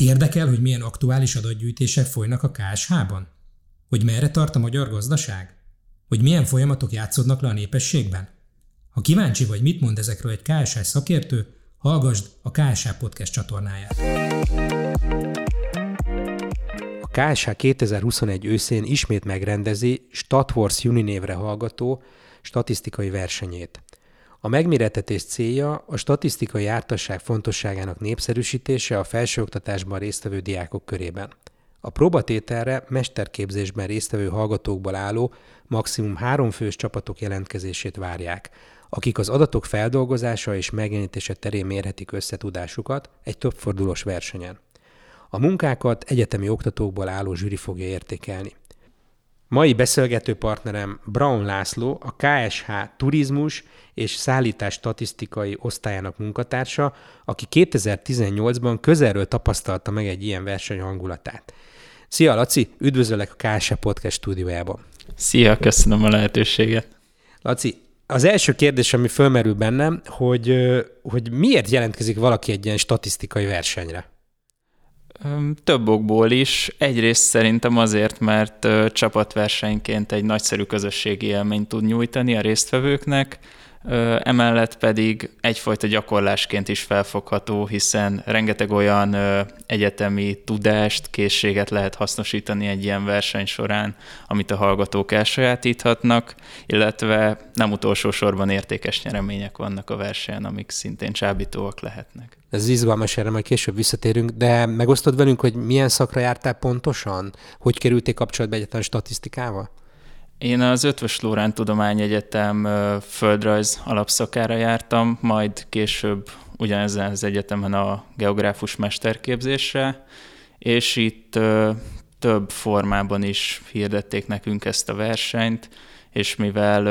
Érdekel, hogy milyen aktuális adatgyűjtések folynak a KSH-ban? Hogy merre tart a magyar gazdaság? Hogy milyen folyamatok játszódnak le a népességben? Ha kíváncsi vagy, mit mond ezekről egy KSH szakértő, hallgassd a KSH Podcast csatornáját. A KSH 2021 őszén ismét megrendezi StatWars Uni névre hallgató statisztikai versenyét. A megméretetés célja a statisztikai jártasság fontosságának népszerűsítése a felsőoktatásban résztvevő diákok körében. A próbatételre mesterképzésben résztvevő hallgatókból álló maximum három fős csapatok jelentkezését várják, akik az adatok feldolgozása és megjelenítése terén mérhetik összetudásukat egy többfordulós versenyen. A munkákat egyetemi oktatókból álló zsűri fogja értékelni. Mai beszélgető partnerem Brown László, a KSH Turizmus és Szállítás Statisztikai Osztályának munkatársa, aki 2018-ban közelről tapasztalta meg egy ilyen verseny hangulatát. Szia, Laci! Üdvözöllek a KSH Podcast stúdiójában. Szia, köszönöm a lehetőséget. Laci, az első kérdés, ami fölmerül bennem, hogy, hogy miért jelentkezik valaki egy ilyen statisztikai versenyre? Több okból is. Egyrészt szerintem azért, mert csapatversenyként egy nagyszerű közösségi élményt tud nyújtani a résztvevőknek, emellett pedig egyfajta gyakorlásként is felfogható, hiszen rengeteg olyan egyetemi tudást, készséget lehet hasznosítani egy ilyen verseny során, amit a hallgatók elsajátíthatnak, illetve nem utolsó sorban értékes nyeremények vannak a versenyen, amik szintén csábítóak lehetnek. Ez izgalmas, erre majd később visszatérünk, de megosztod velünk, hogy milyen szakra jártál pontosan? Hogy kerültél kapcsolatba egyetlen statisztikával? Én az Ötvös Lórán Tudományegyetem földrajz alapszakára jártam, majd később ugyanezen az egyetemen a geográfus mesterképzésre, és itt több formában is hirdették nekünk ezt a versenyt, és mivel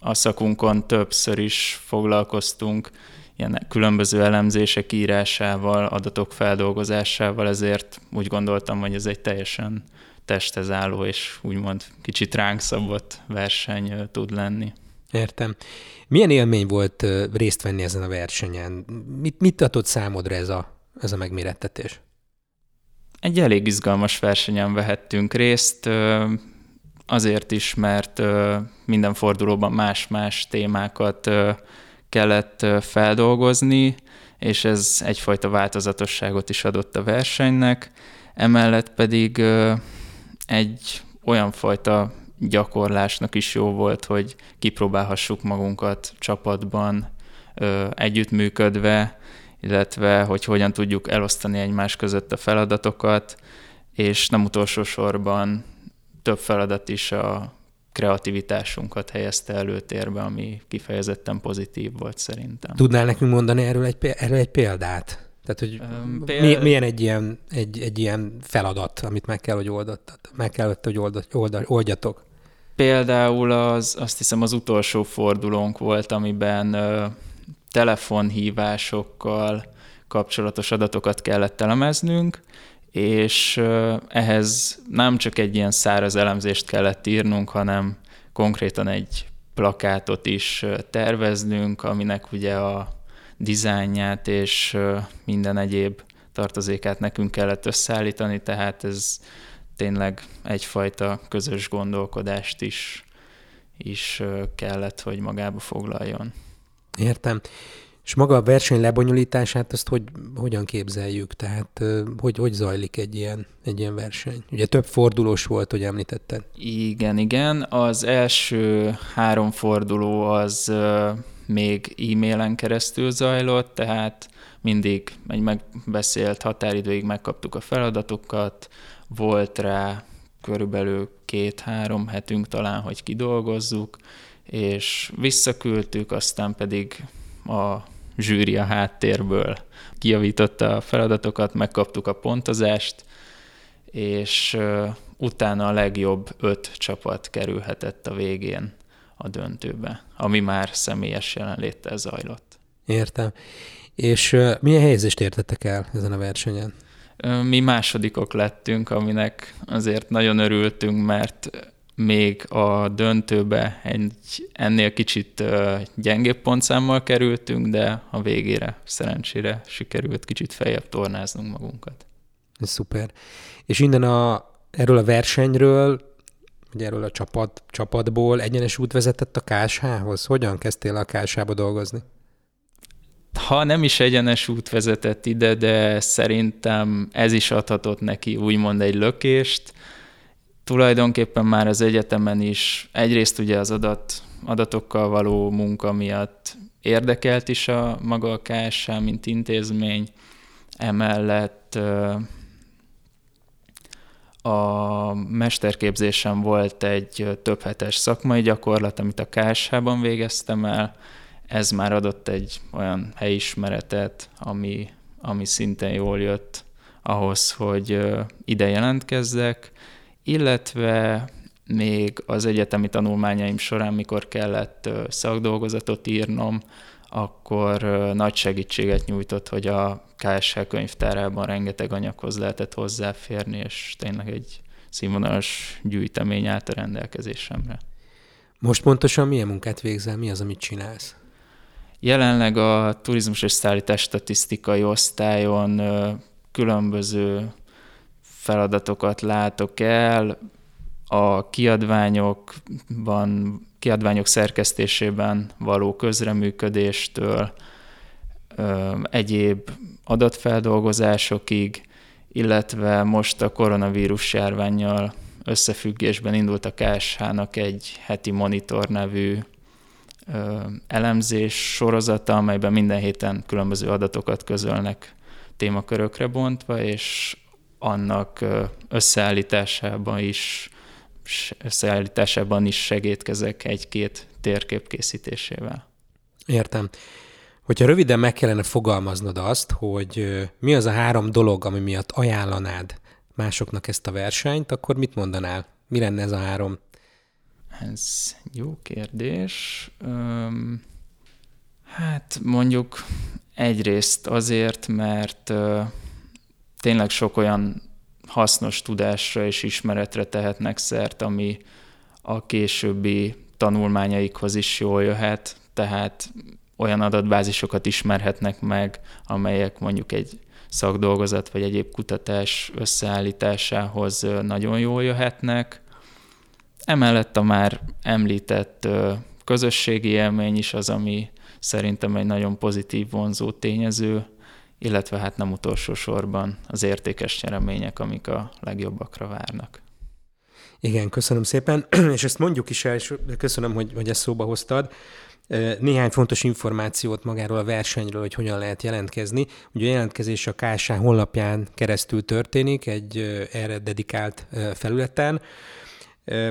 a szakunkon többször is foglalkoztunk ilyen különböző elemzések írásával, adatok feldolgozásával, ezért úgy gondoltam, hogy ez egy teljesen testhez álló és úgymond kicsit ránk szabott verseny tud lenni. Értem. Milyen élmény volt részt venni ezen a versenyen? Mit, mit adott számodra ez a, ez a megmérettetés? Egy elég izgalmas versenyen vehettünk részt, azért is, mert minden fordulóban más-más témákat kellett feldolgozni, és ez egyfajta változatosságot is adott a versenynek. Emellett pedig egy olyan fajta gyakorlásnak is jó volt, hogy kipróbálhassuk magunkat csapatban, együttműködve, illetve hogy hogyan tudjuk elosztani egymás között a feladatokat, és nem utolsó sorban több feladat is a kreativitásunkat helyezte előtérbe, ami kifejezetten pozitív volt szerintem. Tudnál nekünk mondani erről egy, erről egy példát? Tehát, hogy Péld... milyen egy ilyen, egy, egy ilyen feladat, amit meg kell, hogy oldott, meg kell, hogy oldott, oldott, oldjatok? Például az, azt hiszem az utolsó fordulónk volt, amiben ö, telefonhívásokkal kapcsolatos adatokat kellett elemeznünk, és ö, ehhez nem csak egy ilyen száraz elemzést kellett írnunk, hanem konkrétan egy plakátot is terveznünk, aminek ugye a dizájnját és minden egyéb tartozékát nekünk kellett összeállítani, tehát ez tényleg egyfajta közös gondolkodást is, is kellett, hogy magába foglaljon. Értem. És maga a verseny lebonyolítását, azt hogy, hogyan képzeljük? Tehát hogy, hogy zajlik egy ilyen, egy ilyen verseny? Ugye több fordulós volt, hogy említetted. Igen, igen. Az első három forduló az még e-mailen keresztül zajlott, tehát mindig egy megbeszélt határidőig megkaptuk a feladatokat, volt rá körülbelül két-három hetünk talán, hogy kidolgozzuk, és visszaküldtük, aztán pedig a zsűri a háttérből kijavította a feladatokat, megkaptuk a pontozást, és utána a legjobb öt csapat kerülhetett a végén a döntőbe, ami már személyes jelenléttel zajlott. Értem. És milyen helyezést értettek el ezen a versenyen? Mi másodikok lettünk, aminek azért nagyon örültünk, mert még a döntőbe egy ennél kicsit gyengébb pontszámmal kerültünk, de a végére szerencsére sikerült kicsit feljebb tornáznunk magunkat. Szuper. És innen a, erről a versenyről, vagy erről a csapat, csapatból egyenes út vezetett a KSH-hoz? Hogyan kezdtél a KSH-ba dolgozni? Ha nem is egyenes út vezetett ide, de szerintem ez is adhatott neki úgymond egy lökést, tulajdonképpen már az egyetemen is egyrészt ugye az adat, adatokkal való munka miatt érdekelt is a maga a KSH, mint intézmény, emellett a mesterképzésen volt egy több hetes szakmai gyakorlat, amit a KSH-ban végeztem el, ez már adott egy olyan helyismeretet, ami, ami szintén jól jött ahhoz, hogy ide jelentkezzek, illetve még az egyetemi tanulmányaim során, mikor kellett szakdolgozatot írnom, akkor nagy segítséget nyújtott, hogy a KSH könyvtárában rengeteg anyaghoz lehetett hozzáférni, és tényleg egy színvonalas gyűjtemény állt a rendelkezésemre. Most pontosan milyen munkát végzel? Mi az, amit csinálsz? Jelenleg a turizmus és szállítás statisztikai osztályon különböző feladatokat látok el, a kiadványokban, kiadványok szerkesztésében való közreműködéstől egyéb adatfeldolgozásokig, illetve most a koronavírus járványjal összefüggésben indult a KSH-nak egy heti monitor nevű elemzés sorozata, amelyben minden héten különböző adatokat közölnek témakörökre bontva, és annak összeállításában is, összeállításában is segítkezek egy-két térkép készítésével. Értem. Hogyha röviden meg kellene fogalmaznod azt, hogy mi az a három dolog, ami miatt ajánlanád másoknak ezt a versenyt, akkor mit mondanál? Mi lenne ez a három? Ez jó kérdés. Hát mondjuk egyrészt azért, mert tényleg sok olyan hasznos tudásra és ismeretre tehetnek szert, ami a későbbi tanulmányaikhoz is jól jöhet, tehát olyan adatbázisokat ismerhetnek meg, amelyek mondjuk egy szakdolgozat vagy egyéb kutatás összeállításához nagyon jól jöhetnek. Emellett a már említett közösségi élmény is az, ami szerintem egy nagyon pozitív vonzó tényező, illetve hát nem utolsó sorban az értékes nyeremények, amik a legjobbakra várnak. Igen, köszönöm szépen, és ezt mondjuk is el, és köszönöm, hogy, hogy ezt szóba hoztad. Néhány fontos információt magáról a versenyről, hogy hogyan lehet jelentkezni. Ugye a jelentkezés a KSH honlapján keresztül történik, egy erre dedikált felületen.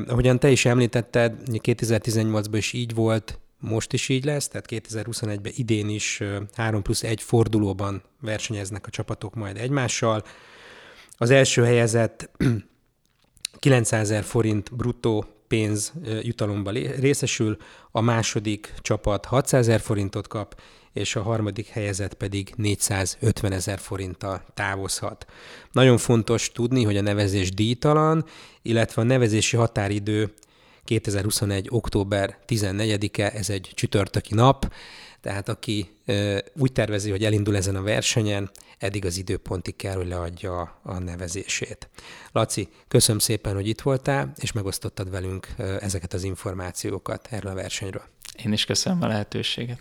Ahogyan te is említetted, 2018-ban is így volt, most is így lesz, tehát 2021-ben idén is 3 plusz 1 fordulóban versenyeznek a csapatok majd egymással. Az első helyezett 900 ezer forint bruttó pénz jutalomba részesül, a második csapat 600 ezer forintot kap, és a harmadik helyezett pedig 450 ezer forinttal távozhat. Nagyon fontos tudni, hogy a nevezés díjtalan, illetve a nevezési határidő 2021. október 14-e, ez egy csütörtöki nap, tehát aki úgy tervezi, hogy elindul ezen a versenyen, eddig az időpontig kell, hogy leadja a nevezését. Laci, köszönöm szépen, hogy itt voltál, és megosztottad velünk ezeket az információkat erről a versenyről. Én is köszönöm a lehetőséget.